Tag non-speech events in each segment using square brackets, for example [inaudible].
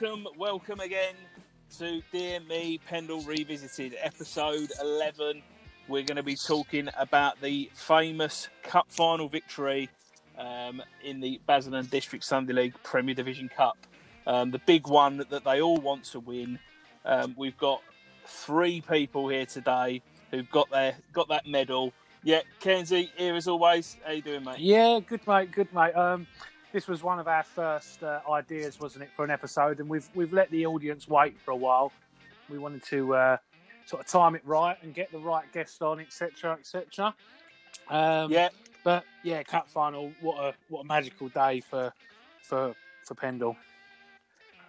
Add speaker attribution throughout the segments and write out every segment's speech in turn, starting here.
Speaker 1: Welcome, welcome, again to Dear Me Pendle Revisited, episode 11. We're going to be talking about the famous cup final victory um, in the Basildon District Sunday League Premier Division Cup. Um, the big one that they all want to win. Um, we've got three people here today who've got their got that medal. Yeah, Kenzie, here as always. How you doing, mate?
Speaker 2: Yeah, good mate, good mate. This was one of our first uh, ideas, wasn't it, for an episode? And we've we've let the audience wait for a while. We wanted to uh, sort of time it right and get the right guest on, etc., etc. Um,
Speaker 1: Yeah,
Speaker 2: but yeah, cup final. What a what a magical day for for for Pendle.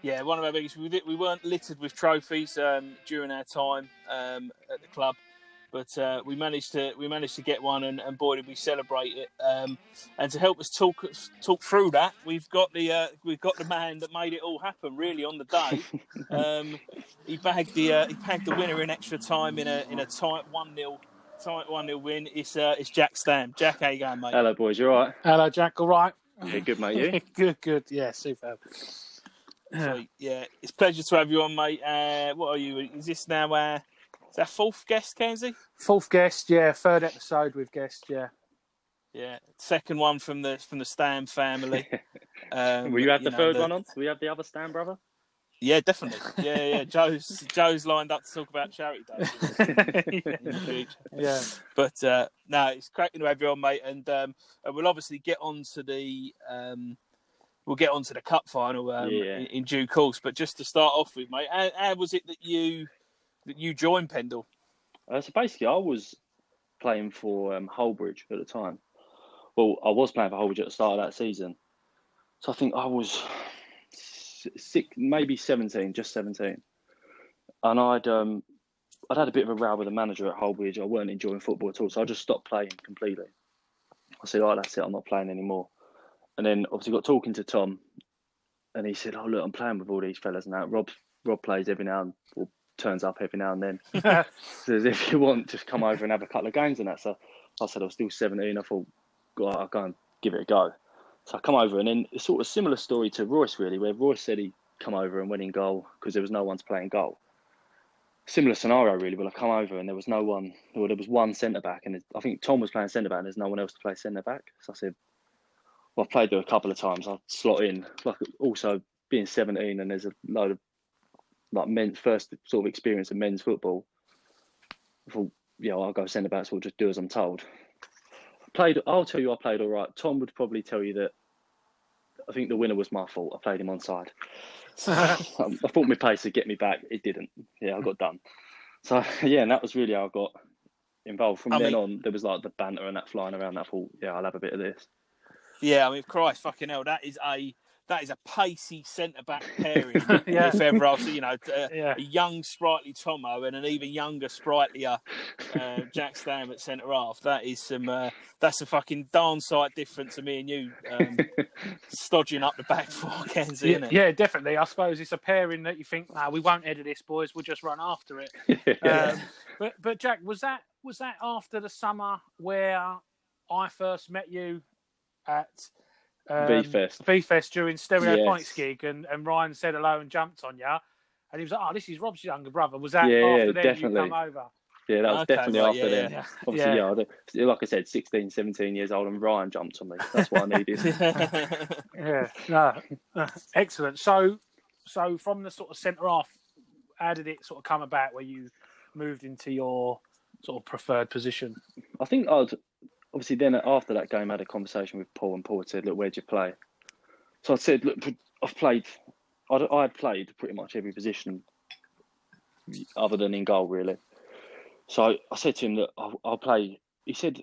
Speaker 1: yeah, one of our biggest. We, we weren't littered with trophies um, during our time um, at the club, but uh, we managed to we managed to get one, and, and boy did we celebrate it! Um, and to help us talk talk through that, we've got the uh, we've got the man that made it all happen. Really on the day, [laughs] um, he bagged the uh, he bagged the winner in extra time in a in a tight one 0 tight one 0 win. It's uh, it's Jack Stam. Jack, how you going, mate?
Speaker 3: Hello, boys. You all right?
Speaker 2: Hello, Jack. All right.
Speaker 3: Yeah, good, mate. You? [laughs]
Speaker 2: good, good. Yeah, superb.
Speaker 1: So, yeah, it's a pleasure to have you on, mate. Uh, what are you? Is this now? Uh, is that fourth guest, Kenzie?
Speaker 2: Fourth guest, yeah. Third episode with guest, yeah.
Speaker 1: Yeah, second one from the from the Stan family. [laughs] Um,
Speaker 3: Will you have the
Speaker 1: know,
Speaker 3: third one on? Will you have the other Stan brother?
Speaker 1: Yeah, definitely. Yeah, yeah. [laughs] Joe's Joe's lined up to talk about charity day. in the future.
Speaker 2: yeah.
Speaker 1: But uh, no, it's cracking to have you on, mate. And um, and we'll obviously get on to the um, we'll get on to the cup final um,
Speaker 3: Yeah.
Speaker 1: in, in due course. But just to start off with, mate, how, how was it that you that you joined Pendle?
Speaker 3: Uh, so basically, I was playing for um, Holbridge at the time. Well, I was playing for Holbridge at the start of that season. So I think I was six, maybe seventeen, just seventeen, and I'd um, I'd had a bit of a row with the manager at Holbridge. I weren't enjoying football at all, so I just stopped playing completely. I said, "Oh, that's it. I'm not playing anymore." And then obviously got talking to Tom, and he said, "Oh, look, I'm playing with all these fellas now. Rob Rob plays every now and or turns up every now and then. [laughs] [laughs] Says if you want, just come over and have a couple of games and that." So I said I was still 17. I thought, "Go, I'll go and give it a go." So I come over, and then it's sort of a similar story to Royce, really, where Royce said he'd come over and went in goal because there was no one to play in goal. Similar scenario, really. But I come over and there was no one, or there was one centre back, and I think Tom was playing centre back, and there's no one else to play centre back. So I said, "Well, I've played there a couple of times. I'll slot in." Like also being 17, and there's a load of like men's first sort of experience of men's football. I thought, yeah, I'll go centre back, so we'll just do as I'm told. Played. I'll tell you, I played all right. Tom would probably tell you that. I think the winner was my fault. I played him on side. [laughs] Um, I thought my pace would get me back. It didn't. Yeah, I got done. So [laughs] yeah, and that was really how I got involved. From
Speaker 1: I
Speaker 3: then
Speaker 1: mean-
Speaker 3: on, there was like the banter and that flying around. I thought, yeah, I'll have a bit of this.
Speaker 1: Yeah, I mean, Christ, fucking hell, that is a that is a pacey centre back [laughs] pairing. [laughs]
Speaker 2: Yeah.
Speaker 1: If ever I've seen, you know, a,
Speaker 2: Yeah.
Speaker 1: a young sprightly Tomo and an even younger sprightlier uh, Jack Stam at centre half. That is some uh, that's a fucking darn sight different to me and you um, [laughs] stodging up the back four, Kenzie,
Speaker 2: Yeah,
Speaker 1: isn't it?
Speaker 2: yeah, definitely. I suppose it's a pairing that you think, nah, we won't edit this, boys. We'll just run after it. Um, but but Jack, was that was that after the summer where I first met you at um,
Speaker 3: V-Fest.
Speaker 2: V-Fest during Stereo
Speaker 3: Yes.
Speaker 2: gig, and, and Ryan said hello and jumped on you, and he was like, "Oh, this is Rob's younger brother." Was that
Speaker 3: Yeah,
Speaker 2: after
Speaker 3: yeah,
Speaker 2: then
Speaker 3: definitely.
Speaker 2: you come over?
Speaker 3: Yeah, that was
Speaker 1: Okay,
Speaker 3: definitely
Speaker 1: right,
Speaker 3: after
Speaker 1: yeah,
Speaker 3: then.
Speaker 2: yeah.
Speaker 3: Obviously,
Speaker 2: Yeah.
Speaker 3: yeah. Like I said, 16, 17 years old, and Ryan jumped on me. That's what I [laughs] needed.
Speaker 2: Yeah, no, uh, excellent. So, so from the sort of centre half, how did it sort of come about where you moved into your sort of preferred position?
Speaker 3: I think I'd obviously then after that game I had a conversation with Paul and Paul said, "Look, where'd you play?" So I said, "Look, I've played. I'd, I had played pretty much every position other than in goal, really." So I, said to him that I'll, I'll play. He said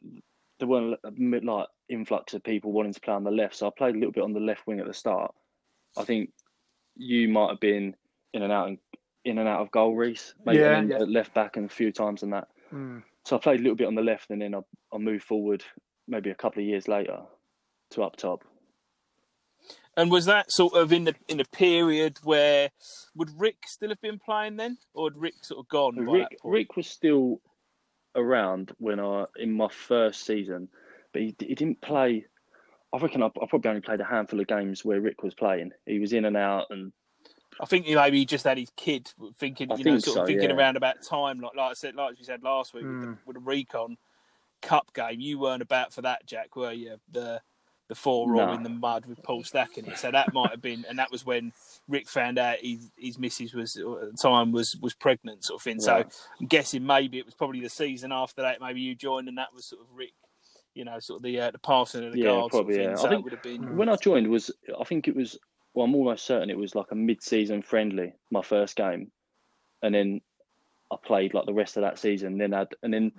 Speaker 3: there weren't a like influx of people wanting to play on the left, so I played a little bit on the left wing at the start. I think you might have been in and out and in and out of goal, Reese. Maybe
Speaker 2: Yeah, yeah.
Speaker 3: at left back and a few times and that.
Speaker 2: Mm.
Speaker 3: So I played a little bit on the left, and then I, I moved forward maybe a couple of years later to up top.
Speaker 1: and was that sort of in the in the period where would Rick still have been playing then, or had Rick sort of gone? by
Speaker 3: Rick
Speaker 1: that point?
Speaker 3: Rick was still around when I in my first season, but he, he didn't play. I reckon I, I probably only played a handful of games where Rick was playing. He was in and out, and
Speaker 1: I think maybe he maybe just had his kid thinking,
Speaker 3: I
Speaker 1: you know, sort
Speaker 3: so,
Speaker 1: of thinking
Speaker 3: yeah.
Speaker 1: around about time, like like I said, like we said last week with,
Speaker 2: Mm.
Speaker 1: the, with the Recon Cup game. You weren't about for that, Jack, were you? The the four all in the mud with Paul Stack in it. So that might have been, and that was when Rick found out his his missus was at the time was was pregnant, sort of thing. So I'm guessing maybe it was probably the season after that. Maybe you joined, and that was sort of Rick. You know, sort of the uh, the passing of the
Speaker 3: Yeah,
Speaker 1: guard, sort of
Speaker 3: probably,
Speaker 1: thing.
Speaker 3: yeah. I
Speaker 1: So it
Speaker 3: think-
Speaker 1: would have been.
Speaker 3: when I joined was I think it was well I'm almost certain it was like a mid-season friendly my first game, and then I played like the rest of that season. Then had and then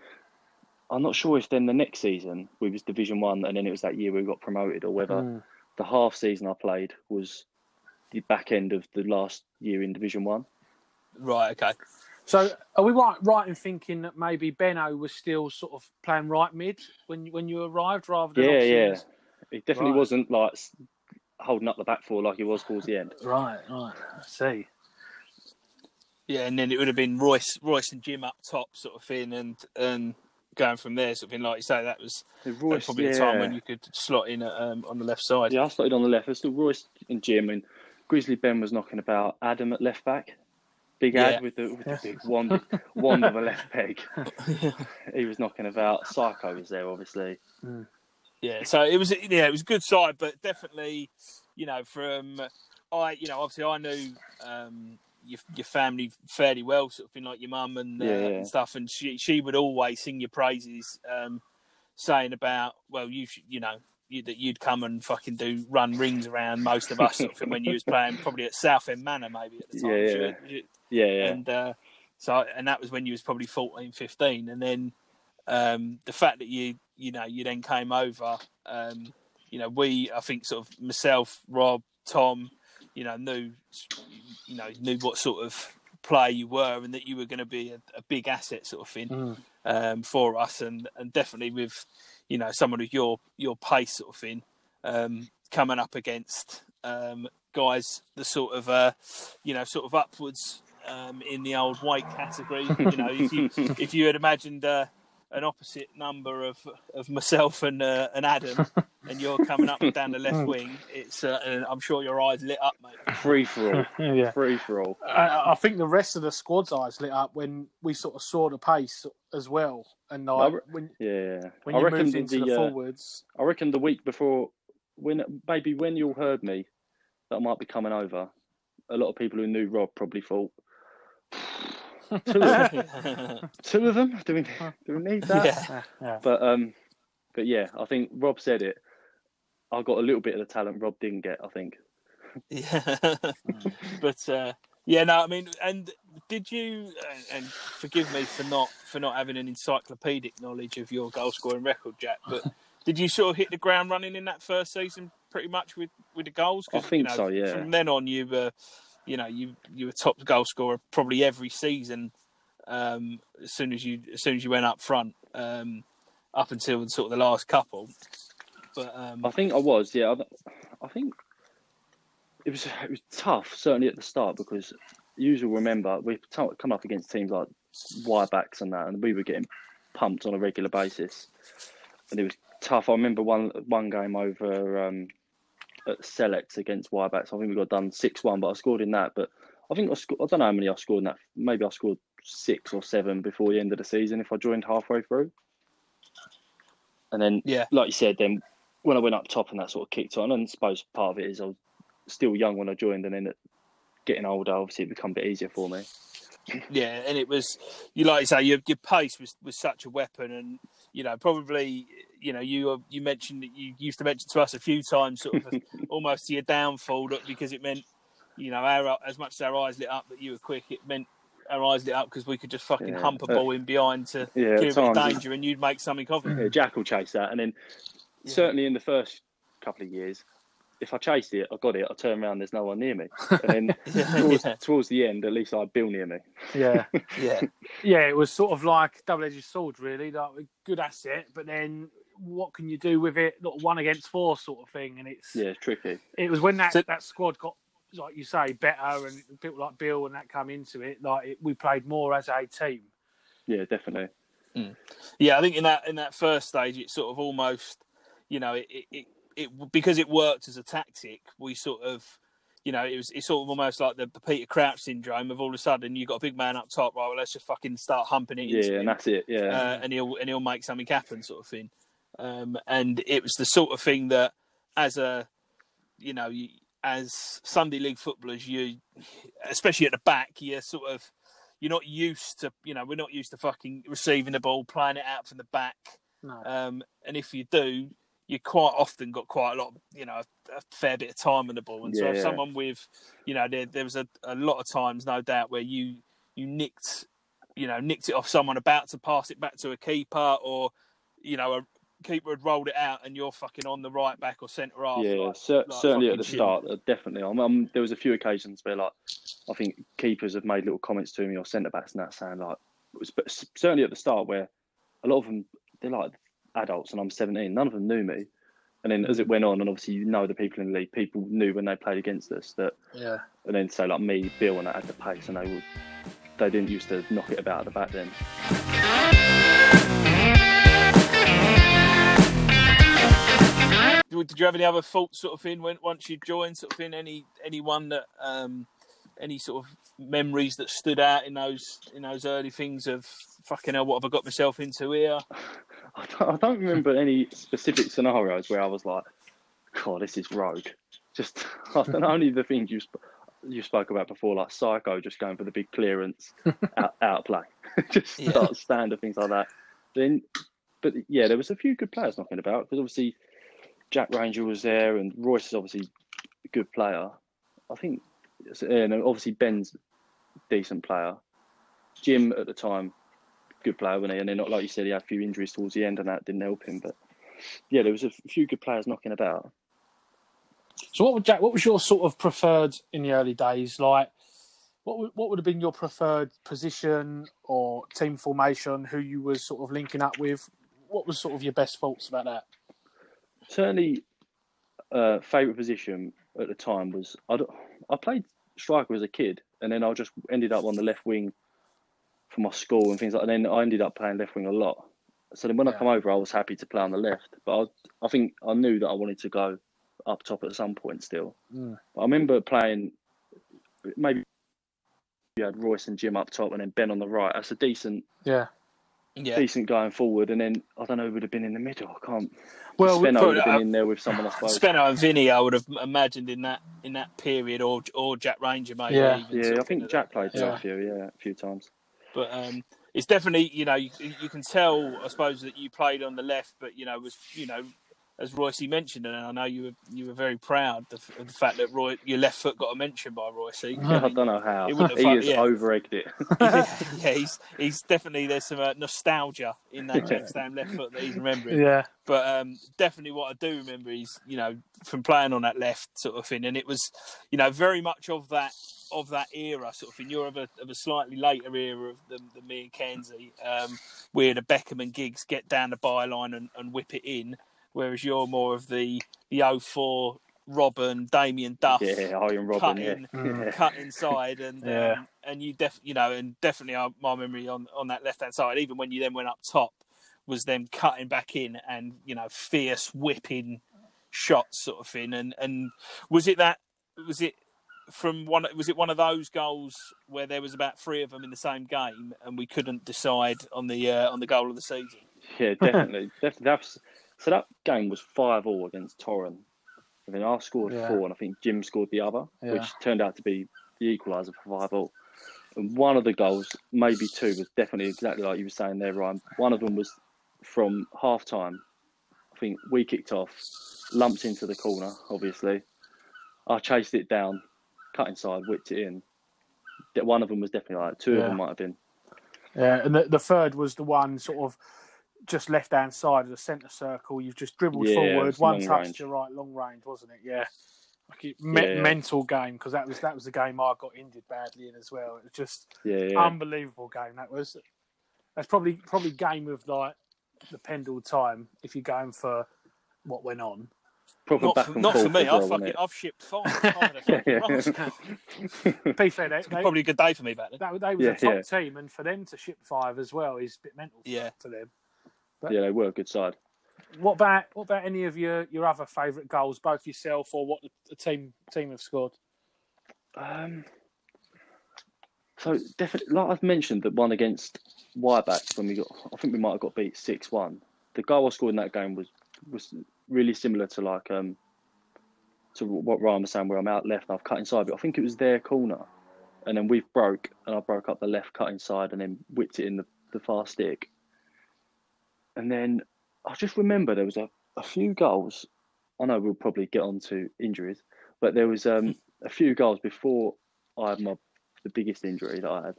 Speaker 3: I'm not sure if then the next season we was Division One, and then it was that year we got promoted, or whether
Speaker 2: Mm.
Speaker 3: the half season I played was the back end of the last year in Division One.
Speaker 1: Right. Okay.
Speaker 2: So, are we right, right in thinking that maybe Benno was still sort of playing right mid when you- when you arrived, rather than
Speaker 3: Yeah, yeah.
Speaker 2: as-
Speaker 3: It definitely
Speaker 2: Right.
Speaker 3: wasn't like holding up the back four like he was towards the end.
Speaker 2: Right, right. I see.
Speaker 1: Yeah, and then it would have been Royce, Royce and Jim up top, sort of thing, and and going from there, sort of thing. Like you say, that was, that was
Speaker 3: Royce,
Speaker 1: probably
Speaker 3: yeah.
Speaker 1: the time when you could slot in at, um, on the left side.
Speaker 3: Yeah, I started on the left. There's still Royce and Jim, and Grizzly Ben was knocking about Adam at left back. Big
Speaker 1: Yeah.
Speaker 3: Ad with the, with the big wand, wand of a left [laughs] peg. he was knocking about. Psycho was there, obviously.
Speaker 1: Yeah, so it was yeah, it was a good side, but definitely, you know, from I, you know, obviously I knew um, your your family fairly well, sort of thing, like your mum and, uh,
Speaker 3: Yeah, yeah.
Speaker 1: and stuff, and she she would always sing your praises, um, saying about well, you should, you know. You, that you'd come and fucking do run rings around most of us sort of thing when you was playing probably at Southend Manor maybe at the time.
Speaker 3: Yeah, yeah. Yeah, yeah.
Speaker 1: and uh, so and that was when you was probably 14 15 and then um, the fact that you you know you then came over um, you know we i think sort of myself rob tom you know knew you know knew what sort of player you were and that you were going to be a, a big asset sort of thing
Speaker 2: Mm.
Speaker 1: um, for us and and definitely with you know someone with your your pace sort of thing um, coming up against um, guys the sort of uh, you know sort of upwards um, in the old weight category. You know, if you [laughs] if you had imagined uh, an opposite number of of myself and uh, and Adam, [laughs] and you're coming up and down the left wing, it's uh, and I'm sure your eyes lit up, mate.
Speaker 3: Free for all. [laughs]
Speaker 2: Yeah.
Speaker 3: Free for all.
Speaker 2: I, I think the rest of the squad's eyes lit up when we sort of saw the pace as well, and like
Speaker 3: I re-
Speaker 2: when
Speaker 3: Yeah.
Speaker 2: when
Speaker 3: I
Speaker 2: you
Speaker 3: reckon
Speaker 2: moved into the,
Speaker 3: uh,
Speaker 2: forwards.
Speaker 3: I reckon the week before, when maybe when you all heard me that I might be coming over, a lot of people who knew Rob probably thought, two of, [laughs] two of them? Do we, do we need that?
Speaker 1: yeah,
Speaker 2: Yeah.
Speaker 3: But um, but yeah, I think Rob said it. I got a little bit of the talent Rob didn't get. I think.
Speaker 1: yeah. [laughs] but uh, yeah, no, I mean, and did you? And, and forgive me for not for not having an encyclopedic knowledge of your goal scoring record, Jack. But [laughs] did you sort of hit the ground running in that first season, pretty much with with the goals?
Speaker 3: I think
Speaker 1: you know,
Speaker 3: so, yeah.
Speaker 1: From then on, you were, you know, you you were top goal scorer probably every season. Um, as soon as you as soon as you went up front, um, up until sort of the last couple. But um,
Speaker 3: I think I was. Yeah, I, I think it was it was tough, certainly at the start, because you will remember t- come up against teams like Wirebacks and that, and we were getting pumped on a regular basis, and it was tough. I remember one one game over um, at Select against Wirebacks. I think we got done six one, but I scored in that. But I think I scored. I don't know how many I scored in that. Maybe I scored six or seven before the end of the season if I joined halfway through. And then
Speaker 1: yeah,
Speaker 3: like you said, then when I went up top and that sort of kicked on, and I suppose part of it is I was still young when I joined, and then it, getting older, obviously it became a bit easier for me. [laughs]
Speaker 1: Yeah, and it was you like you say your your pace was, was such a weapon, and you know probably you know you uh, you mentioned that you used to mention to us a few times sort of [laughs] almost to your downfall because it meant you know our as much as our eyes lit up that you were quick, it meant our eyes lit up because we could just fucking
Speaker 3: Yeah.
Speaker 1: hump a uh, ball in behind to
Speaker 3: Yeah,
Speaker 1: give
Speaker 3: at
Speaker 1: it
Speaker 3: times,
Speaker 1: danger, and you'd make something of it.
Speaker 3: yeah, Jack will chase that, and then
Speaker 1: Yeah.
Speaker 3: certainly in the first couple of years, if I chased it, I got it, I turn around, there's no one near me, and then [laughs] towards,
Speaker 1: yeah,
Speaker 3: towards the end, at least I had Bill near me.
Speaker 2: Yeah, [laughs]
Speaker 1: yeah,
Speaker 2: yeah. It was sort of like double-edged sword, really. Like a good asset, but then what can you do with it? Not one against four sort of thing. And it's
Speaker 3: Yeah, it's tricky.
Speaker 2: it was when that
Speaker 1: So-
Speaker 2: that squad got like you say better and people like Bill and that come into it. Like it, we played more as a team.
Speaker 3: Yeah, definitely.
Speaker 1: yeah. I think in that in that first stage, it sort of almost you know it it, it because it worked as a tactic. We sort of, you know, it was it's sort of almost like the, the Peter Crouch syndrome of all of a sudden you got a big man up top, right? Well, let's just fucking start humping it. into
Speaker 3: Yeah,
Speaker 1: him
Speaker 3: and that's it. Yeah,
Speaker 1: uh, and he'll and he'll make something happen, sort of thing. Um, and it was the sort of thing that, as a, you know, as Sunday league footballers, you, especially at the back, you're sort of, you're not used to, you know, we're not used to fucking receiving the ball, playing it out from the back.
Speaker 2: No.
Speaker 1: Um, and if you do, you quite often got quite a lot, you know, a, a fair bit of time on the ball. And so, if
Speaker 3: yeah.
Speaker 1: someone with, you know, there, there was a, a lot of times, no doubt, where you you nicked, you know, nicked it off someone about to pass it back to a keeper, or you know, a keeper had rolled it out, and you're fucking on the right back or centre half.
Speaker 3: yeah.
Speaker 1: like-
Speaker 3: cer-
Speaker 1: like
Speaker 3: certainly at the
Speaker 1: shit.
Speaker 3: start, uh, definitely. Um, um, there was a few occasions where, like, I think keepers have made little comments to me or centre backs and that saying like, it was, but certainly at the start where a lot of them they're like adults and I'm 17. None of them knew me. And then as it went on, and obviously you know the people in the league, people knew when they played against us that
Speaker 2: Yeah.
Speaker 3: and then say like me, Bill, and I had the pace, and they would they didn't used to knock it about at the back then.
Speaker 1: Did you have any other thoughts, sort of thing, when once you joined, sort of thing? Any anyone that, um, any sort of memories that stood out in those in those early things of fucking hell, what have I got myself into here? [laughs]
Speaker 3: I don't, I don't remember any specific scenarios where I was like, God, this is rogue. Just [laughs] I don't know, only the things you sp- you spoke about before, like Psycho, just going for the big clearance [laughs] out, out of play, just
Speaker 1: Yeah.
Speaker 3: start standard things like that. Then, but yeah, there was a few good players knocking about because obviously Jack Ranger was there and Royce is obviously a good player. I think, and obviously Ben's decent player. Jim at the time good player, wasn't he? And then, like you said, he had a few injuries towards the end, and that didn't help him. But yeah, there was a few good players knocking about.
Speaker 2: So what would Jack? What was your sort of preferred in the early days? Like, what would, what would have been your preferred position or team formation? Who you was sort of linking up with? What was sort of your best thoughts about that?
Speaker 3: Certainly, uh, favourite position at the time was I, I played striker as a kid, and then I just ended up on the left wing for my school and things like. And then I ended up playing left wing a lot. So then when I come over, I was happy to play on the left, but I, I think I knew that I wanted to go up top at some point still.
Speaker 2: Mm.
Speaker 3: But I remember playing maybe you had Royce and Jim up top, and then Ben on the right. That's a decent,
Speaker 2: Yeah.
Speaker 1: Yeah,
Speaker 3: decent going forward. And then I don't know who would have been in the middle. I can't.
Speaker 2: Well,
Speaker 3: Spenno
Speaker 1: put-
Speaker 3: would have been
Speaker 1: uh,
Speaker 3: in there with someone, I suppose.
Speaker 1: Spenno and Vinny, I would have imagined in that in that period, or or Jack Ranger, maybe.
Speaker 2: Yeah.
Speaker 1: even
Speaker 3: Yeah, I think Jack
Speaker 1: that
Speaker 3: played
Speaker 2: Yeah.
Speaker 3: a few, yeah, a few times.
Speaker 1: but um, it's definitely you know you, you can tell I suppose that you played on the left, but you know was you know as Royce mentioned, and I know you were you were very proud of, of the fact that Roy your left foot got a mention by Royce.
Speaker 3: I don't know how.
Speaker 1: He wouldn't [laughs] have
Speaker 3: He
Speaker 1: fuck-
Speaker 3: has
Speaker 1: yeah.
Speaker 3: over-egged it.
Speaker 1: yeah, [laughs] [laughs] yeah, he's he's definitely there's some uh, nostalgia in that Jack Stam left foot that he's remembering.
Speaker 2: Yeah.
Speaker 1: But um, definitely, what I do remember is, you know, from playing on that left sort of thing, and it was, you know, very much of that of that era sort of thing. You're of a, of a slightly later era of than, than me and Kenzie, um, where the Beckham and Giggs get down the byline and, and whip it in, whereas you're more of the the 04 Robben, Damien Duff,
Speaker 3: Yeah, Arjen Robben, yeah.
Speaker 1: cutting,
Speaker 2: Mm.
Speaker 1: cut inside, and [laughs]
Speaker 2: Yeah.
Speaker 1: um, and you def you know, and definitely my memory on on that left hand side, even when you then went up top, was them cutting back in and you know fierce whipping shots sort of thing. And and was it that was it from one was it one of those goals where there was about three of them in the same game and we couldn't decide on the uh, on the goal of the season?
Speaker 3: Yeah, definitely. [laughs] definitely. That's, so that game was 5 all against Torren. I then I scored
Speaker 2: Yeah.
Speaker 3: four, and I think Jim scored the other,
Speaker 2: Yeah.
Speaker 3: which turned out to be the equaliser for 5 all. And one of the goals, maybe two, was definitely exactly like you were saying there, Ryan. One of them was from half time. I think we kicked off, lumped into the corner, obviously. I chased it down, cut inside, whipped it in. That One of them was definitely like two
Speaker 2: Yeah.
Speaker 3: of them might have been.
Speaker 2: Yeah, and the, the third was the one sort of just left hand side of the centre circle. You've just dribbled
Speaker 3: Yeah,
Speaker 2: forward, one
Speaker 3: long
Speaker 2: touch
Speaker 3: range.
Speaker 2: to right, long range, wasn't it? Yeah, like it, me-
Speaker 3: Yeah, yeah.
Speaker 2: mental game because that was that was the game I got injured badly in as well. It was just
Speaker 3: Yeah, yeah.
Speaker 2: unbelievable game. That was that's probably probably game of like the Pendle time if you're going for what went on.
Speaker 3: Proper
Speaker 1: Not
Speaker 3: back
Speaker 1: for, not for me.
Speaker 3: well,
Speaker 1: I've fucking? I've shipped five. [laughs] five of
Speaker 3: Yeah, yeah. [laughs]
Speaker 2: be fair, they, they,
Speaker 1: Probably a good day for me back then.
Speaker 2: that, they was
Speaker 3: Yeah,
Speaker 2: a top
Speaker 3: yeah.
Speaker 2: team, and for them to ship five as well is a bit mental.
Speaker 1: Yeah.
Speaker 2: for them.
Speaker 3: Yeah, they were a good side.
Speaker 2: what about what about any of your, your other favourite goals, both yourself or what the, team team have scored?
Speaker 3: Um, so definitely, like I've mentioned, the one against Wyback when we got, I think we might have got beat six one. The goal I scored in that game was was really similar to like um to what Ryan was saying, where I'm out left and I've cut inside, but I think it was their corner, and then we've broke and I broke up the left cut inside and then whipped it in the, the far stick, and then I just remember there was a, a few goals. I know we'll probably get on to injuries, but there was um, [laughs] a few goals before I had my the biggest injury that I had,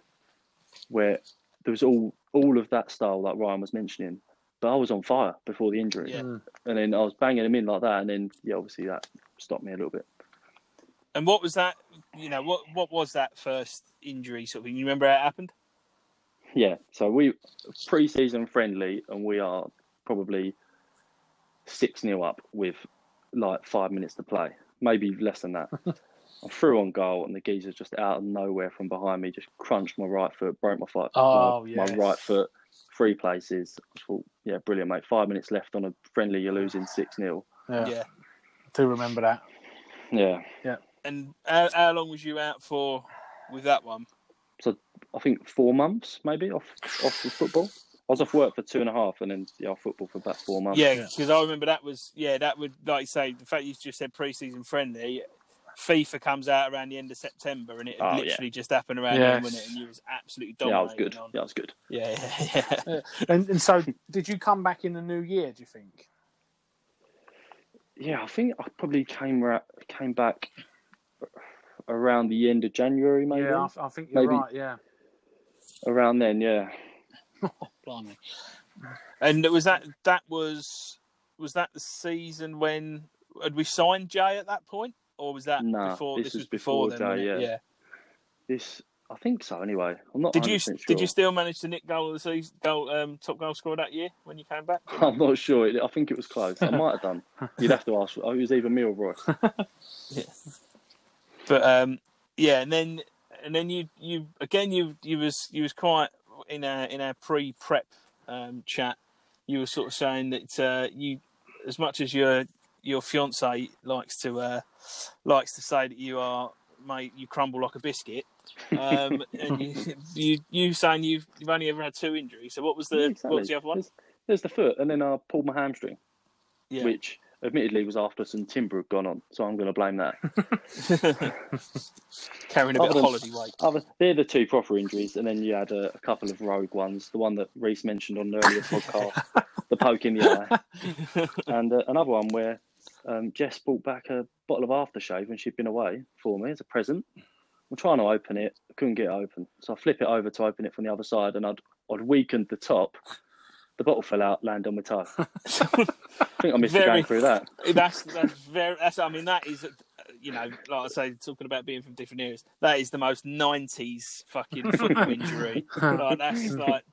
Speaker 3: where there was all all of that style that Ryan was mentioning, but I was on fire before the injury,
Speaker 1: Yeah.
Speaker 3: and then I was banging them in like that, and then yeah, obviously that stopped me a little bit.
Speaker 1: And what was that? You know, what what was that first injury sort of thing? You remember how it happened?
Speaker 3: Yeah, so we pre-season friendly, and we are probably six 0 up with like five minutes to play, maybe less than that. [laughs] I threw on goal, and the geezer just out of nowhere from behind me just crunched my right foot, broke my foot,
Speaker 2: Oh,
Speaker 3: my, my right foot, three places. I thought, yeah, brilliant, mate. Five minutes left on a friendly, you're losing [sighs] six 0
Speaker 2: Yeah,
Speaker 1: yeah.
Speaker 2: I do remember that.
Speaker 3: Yeah, yeah,
Speaker 1: And how, how long was you out for with that one?
Speaker 3: I think four months maybe off off the football. I was off work for two and a half, and then yeah, football for about four months.
Speaker 1: Yeah, because I remember that was yeah that would like you say the fact you just said pre-season friendly. FIFA comes out around the end of September, and it had
Speaker 3: Oh, yeah.
Speaker 1: literally just happened around
Speaker 2: Yes.
Speaker 1: then, it? And you was absolutely
Speaker 3: yeah, I was good.
Speaker 1: on-
Speaker 3: Yeah, I was good.
Speaker 1: Yeah, [laughs] yeah, yeah.
Speaker 2: And, and so, did you come back in the new year? Do you think?
Speaker 3: Yeah, I think I probably came ra- came back around the end of January, maybe
Speaker 2: Yeah, I, I think you're
Speaker 3: Maybe.
Speaker 2: right. Yeah.
Speaker 3: around then. Yeah, [laughs]
Speaker 2: Blimey.
Speaker 1: And was that that was was that the season when had we signed Jay at that point, or was that
Speaker 3: Nah,
Speaker 1: before?
Speaker 3: this
Speaker 1: This,
Speaker 3: was
Speaker 1: was before,
Speaker 3: before
Speaker 1: then,
Speaker 3: Jay,
Speaker 1: wasn't it?
Speaker 3: yeah. this I think so. Anyway, I'm not.
Speaker 1: Did you
Speaker 3: 100% sure.
Speaker 1: did you still manage to nick goal of the season, goal um, top goal scorer that year when you came back? [laughs]
Speaker 3: I'm not sure. I think it was close. I might have done. [laughs] You'd have to ask. Oh, it was either me or Royce.
Speaker 1: But um, yeah, and then and then you you again you you was you was quite in our in our pre prep um, chat. You were sort of saying that uh, you, as much as your your fiance likes to uh, likes to say that you are mate, you crumble like a biscuit. Um, [laughs] and you, you you saying you've you've only ever had two injuries. So what was the
Speaker 3: Yeah,
Speaker 1: what was the other one?
Speaker 3: There's, there's the foot, and then I pulled my hamstring,
Speaker 1: Yeah.
Speaker 3: which admittedly was after some timber had gone on. So I'm going to blame that. [laughs]
Speaker 1: Carrying a bit
Speaker 3: Other
Speaker 1: of
Speaker 3: than-
Speaker 1: holiday weight.
Speaker 3: Other, they're the two proper injuries, and then you had a, a couple of rogue ones. The one that Reese mentioned on an earlier podcast, [laughs] the poke in the eye, [laughs] and uh, another one where um, Jess brought back a bottle of aftershave when she'd been away for me as a present. I'm trying to open it, I couldn't get it open, so I flip it over to open it from the other side, and I'd I'd weakened the top. The bottle fell out, landed on my toe. [laughs] I think I missed the
Speaker 1: Very-
Speaker 3: game through that. [laughs]
Speaker 1: that's that's very. That's, I mean, that is, uh, you know, like I say, talking about being from different areas. That is the most '90s fucking football [laughs] injury. like, that's like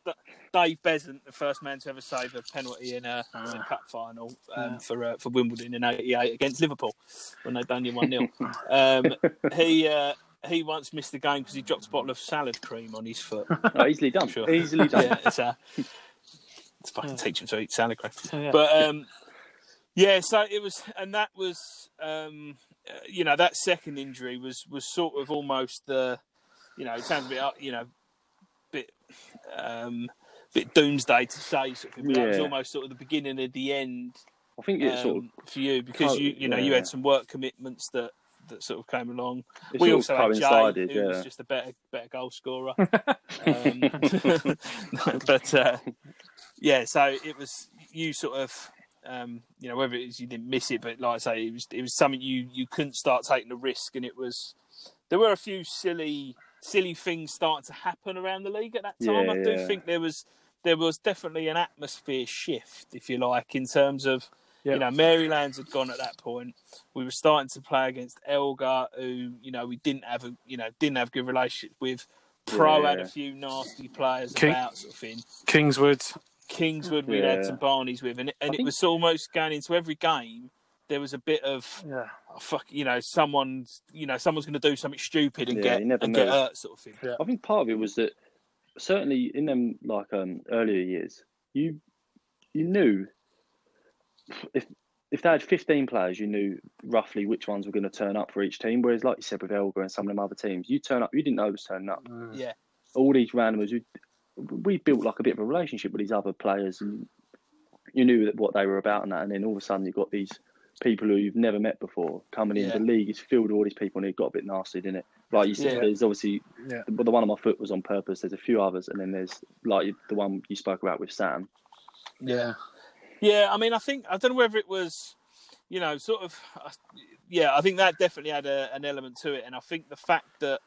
Speaker 1: Dave Beasant, the first man to ever save a penalty in a, in a cup final um,
Speaker 2: Yeah.
Speaker 1: for uh, for Wimbledon in '88 against Liverpool when they done you one 0 um, He. Uh, he once missed the game because he dropped a bottle of salad cream on his foot.
Speaker 3: Oh, easily done.
Speaker 1: Sure.
Speaker 3: Easily done.
Speaker 1: yeah, it's, it's fucking teach him to eat salad cream. [laughs]
Speaker 2: Yeah.
Speaker 1: But um, yeah, so it was, and that was, um, uh, you know, that second injury was was sort of almost the, you know, it sounds a bit, uh, you know, bit, um, bit doomsday to say sort of thing, but that was almost sort of the beginning of the end
Speaker 3: I think it's sort of
Speaker 1: um, for you because
Speaker 3: co-
Speaker 1: you, you know, you had some work commitments that that sort of came along.
Speaker 3: it
Speaker 1: we also had Jay,
Speaker 3: coincided.
Speaker 1: who was just a better better goal scorer. [laughs] um, [laughs] but uh, yeah, so it was you sort of, um, you know, whether it is you didn't miss it, but like I say, it was it was something you you couldn't start taking the risk, and it was there were a few silly silly things starting to happen around the league at that time.
Speaker 3: Yeah,
Speaker 1: I do
Speaker 3: yeah.
Speaker 1: think there was there was definitely an atmosphere shift, if you like, in terms of.
Speaker 2: Yeah.
Speaker 1: You know, Maryland's had gone at that point. We were starting to play against Elgar, who you know we didn't have a you know didn't have good relationship with. Pro
Speaker 3: Yeah,
Speaker 1: had a few nasty players
Speaker 2: King-
Speaker 1: about sort of thing.
Speaker 2: Kingswood.
Speaker 1: Kingswood we had
Speaker 3: Yeah.
Speaker 1: some Barneys with, and, and
Speaker 3: I
Speaker 1: it
Speaker 3: think-
Speaker 1: was almost going into every game. There was a bit of
Speaker 2: Yeah.
Speaker 1: oh, fuck, you know, someone's you know someone's going to do something stupid and
Speaker 3: Yeah,
Speaker 1: get
Speaker 3: you never
Speaker 1: and get hurt, sort of thing.
Speaker 2: Yeah.
Speaker 3: I think part of it was that certainly in them like um earlier years, you you knew if if they had 15 players, you knew roughly which ones were going to turn up for each team. Whereas, like you said with Elga and some of them other teams, you turn up, you didn't know who was turning up.
Speaker 2: Mm.
Speaker 1: Yeah.
Speaker 3: All these randomers, we, we built like a bit of a relationship with these other players, and you knew what they were about and that. And then all of a sudden, you've got these people who you've never met before coming in.
Speaker 1: Yeah.
Speaker 3: The league is filled with all these people, and it got a bit nasty, didn't it? Like you said,
Speaker 1: Yeah.
Speaker 3: there's obviously
Speaker 2: Yeah.
Speaker 3: the, the one on my foot was on purpose. There's a few others, and then there's like the one you spoke about with Sam.
Speaker 2: Yeah.
Speaker 1: Yeah, I mean, I think I don't know whether it was, you know, sort of. uh, Yeah, I think that definitely had a, an element to it, and I think the fact that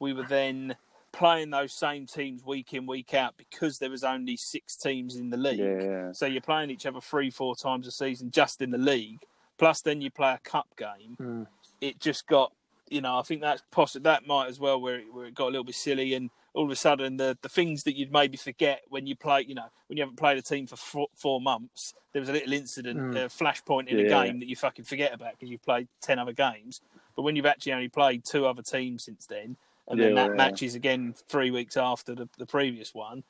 Speaker 1: we were then playing those same teams week in week out because there was only six teams in the league.
Speaker 3: Yeah,
Speaker 1: So you're playing each other three, four times a season just in the league. Plus, then you play a cup game.
Speaker 2: Mm.
Speaker 1: It just got, you know, I think that's possible. That might as well where it, where it got a little bit silly, and all of a sudden the the things that you'd maybe forget when you play, you know, when you haven't played a team for four, four months, there was a little incident,
Speaker 2: Mm.
Speaker 1: a flashpoint in a
Speaker 3: Yeah.
Speaker 1: game that you fucking forget about because you've played ten other games. But when you've actually only played two other teams since then, and then that
Speaker 3: yeah.
Speaker 1: match is again three weeks after the, the previous one,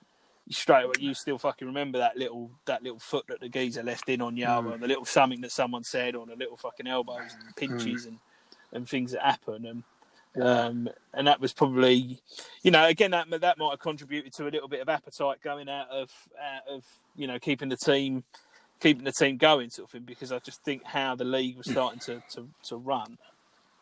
Speaker 1: you straight away you still fucking remember that little that little foot that the geezer left in on you,
Speaker 2: Mm.
Speaker 1: or the little something that someone said, or the little fucking elbows and pinches and, and things that happen, and um, and that was probably, you know, again that that might have contributed to a little bit of appetite going out of out of you know keeping the team keeping the team going sort of thing because I just think how the league was starting to to, to run.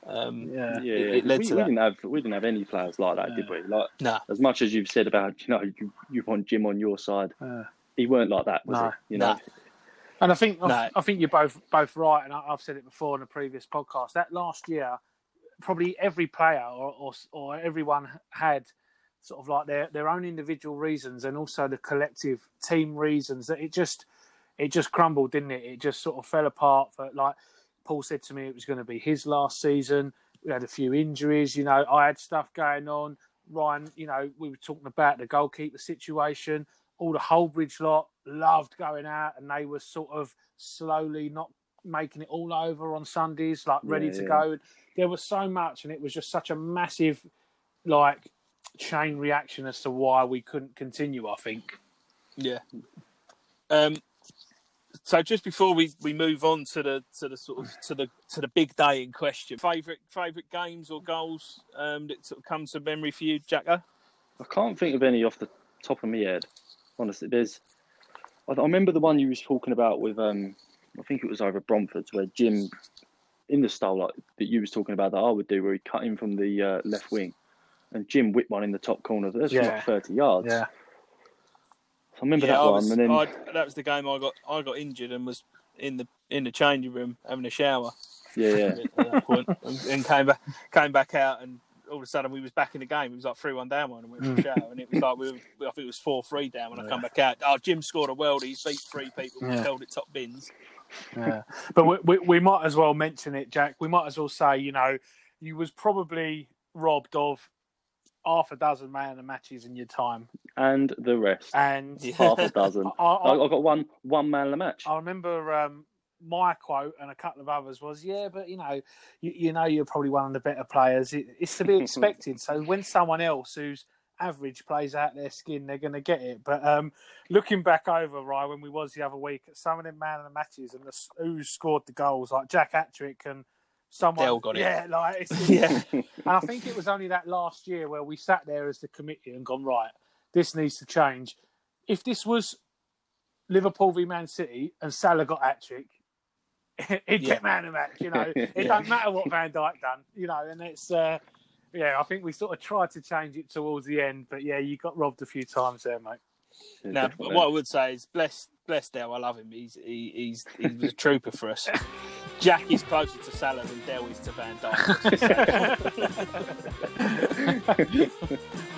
Speaker 1: Um,
Speaker 2: Yeah.
Speaker 3: yeah.
Speaker 1: It- it led
Speaker 3: we,
Speaker 1: to
Speaker 3: we
Speaker 1: that.
Speaker 3: didn't have we didn't have any players like that, did we? Like
Speaker 1: Nah.
Speaker 3: as much as you've said about you know you, you want Jim on your side,
Speaker 2: Yeah.
Speaker 3: he weren't like that, was
Speaker 2: No.
Speaker 3: he? You know,
Speaker 1: Nah.
Speaker 2: And I think
Speaker 1: No.
Speaker 2: I think you're both both right, and I- I've said it before in a previous podcast. That last year, probably every player or or, or everyone had sort of like their their own individual reasons, and also the collective team reasons. That it just it just crumbled, didn't it? It just sort of fell apart. For like Paul said to me, it was going to be his last season. We had a few injuries. You know, I had stuff going on. Ryan, you know, we were talking about the goalkeeper situation all the Holbridge lot loved going out, and they were sort of slowly not making it all over on Sundays, like ready
Speaker 3: Yeah,
Speaker 2: to
Speaker 3: yeah.
Speaker 2: go. There was so much, and it was just such a massive, like, chain reaction as to why we couldn't continue. I think.
Speaker 1: Yeah. Um. So just before we, we move on to the to the sort of to the to the big day in question, favorite favorite games or goals um, that sort of come to memory for you, Jacko?
Speaker 3: I can't think of any off the top of my head. Honestly, there's. I, I remember the one you was talking about with um, I think it was over at Bromford's where Jim, in the style like that you was talking about that I would do, where he cut in from the uh, left wing, and Jim whipped one in the top corner. That's from
Speaker 2: Yeah.
Speaker 3: like thirty yards. I remember
Speaker 1: Yeah,
Speaker 3: that
Speaker 1: I
Speaker 3: one,
Speaker 1: was-
Speaker 3: and then
Speaker 1: I- that was the game I got I got injured and was in the in the changing room having a shower
Speaker 3: yeah, yeah. [laughs]
Speaker 1: at that point, and, and came back came back out and. All of a sudden, we was back in the game. It was like three one down one, and went for a hmm. shower. And it was like we were, I think it was four three down when I come back out. Oh, Jim scored a world. He's beat three people.
Speaker 2: Yeah.
Speaker 1: Held it top bins.
Speaker 2: Yeah, but we, we we might as well mention it, Jack. We might as well say, you know, you was probably robbed of half a dozen man of the matches in your time,
Speaker 3: and the rest,
Speaker 2: and [laughs]
Speaker 3: half a dozen. [laughs] I,
Speaker 2: I,
Speaker 3: I, got one one man of the match.
Speaker 2: I remember um, my quote and a couple of others was, "Yeah, but you know, you, you know, you're probably one of the better players. It, it's to be [laughs] expected. so when someone else who's average plays out their skin, they're going to get it. But um, looking back over, right, when we was the other week at some of them man of the matches and the, who scored the goals, like Jack Attrick and someone,
Speaker 1: Dale got it.
Speaker 2: yeah, like it's, [laughs]
Speaker 1: Yeah.
Speaker 2: and I think it was only that last year where we sat there as the committee and gone, right, this needs to change. If this was Liverpool v Man City and Salah got hat trick, [laughs] he'd
Speaker 1: Yeah.
Speaker 2: get man of the match. You know, [laughs] it
Speaker 3: Yeah.
Speaker 2: don't matter what Van Dijk done. You know, and it's uh, yeah. I think we sort of tried to change it towards the end, but yeah, you got robbed a few times there, mate.
Speaker 3: Yeah,
Speaker 1: Now,
Speaker 3: definitely.
Speaker 1: what I would say is, bless, bless Dell. I love him. He's he, he's he was a trooper for us. Jack is closer to Salah than Dell is to Van Dijk. [laughs] [laughs]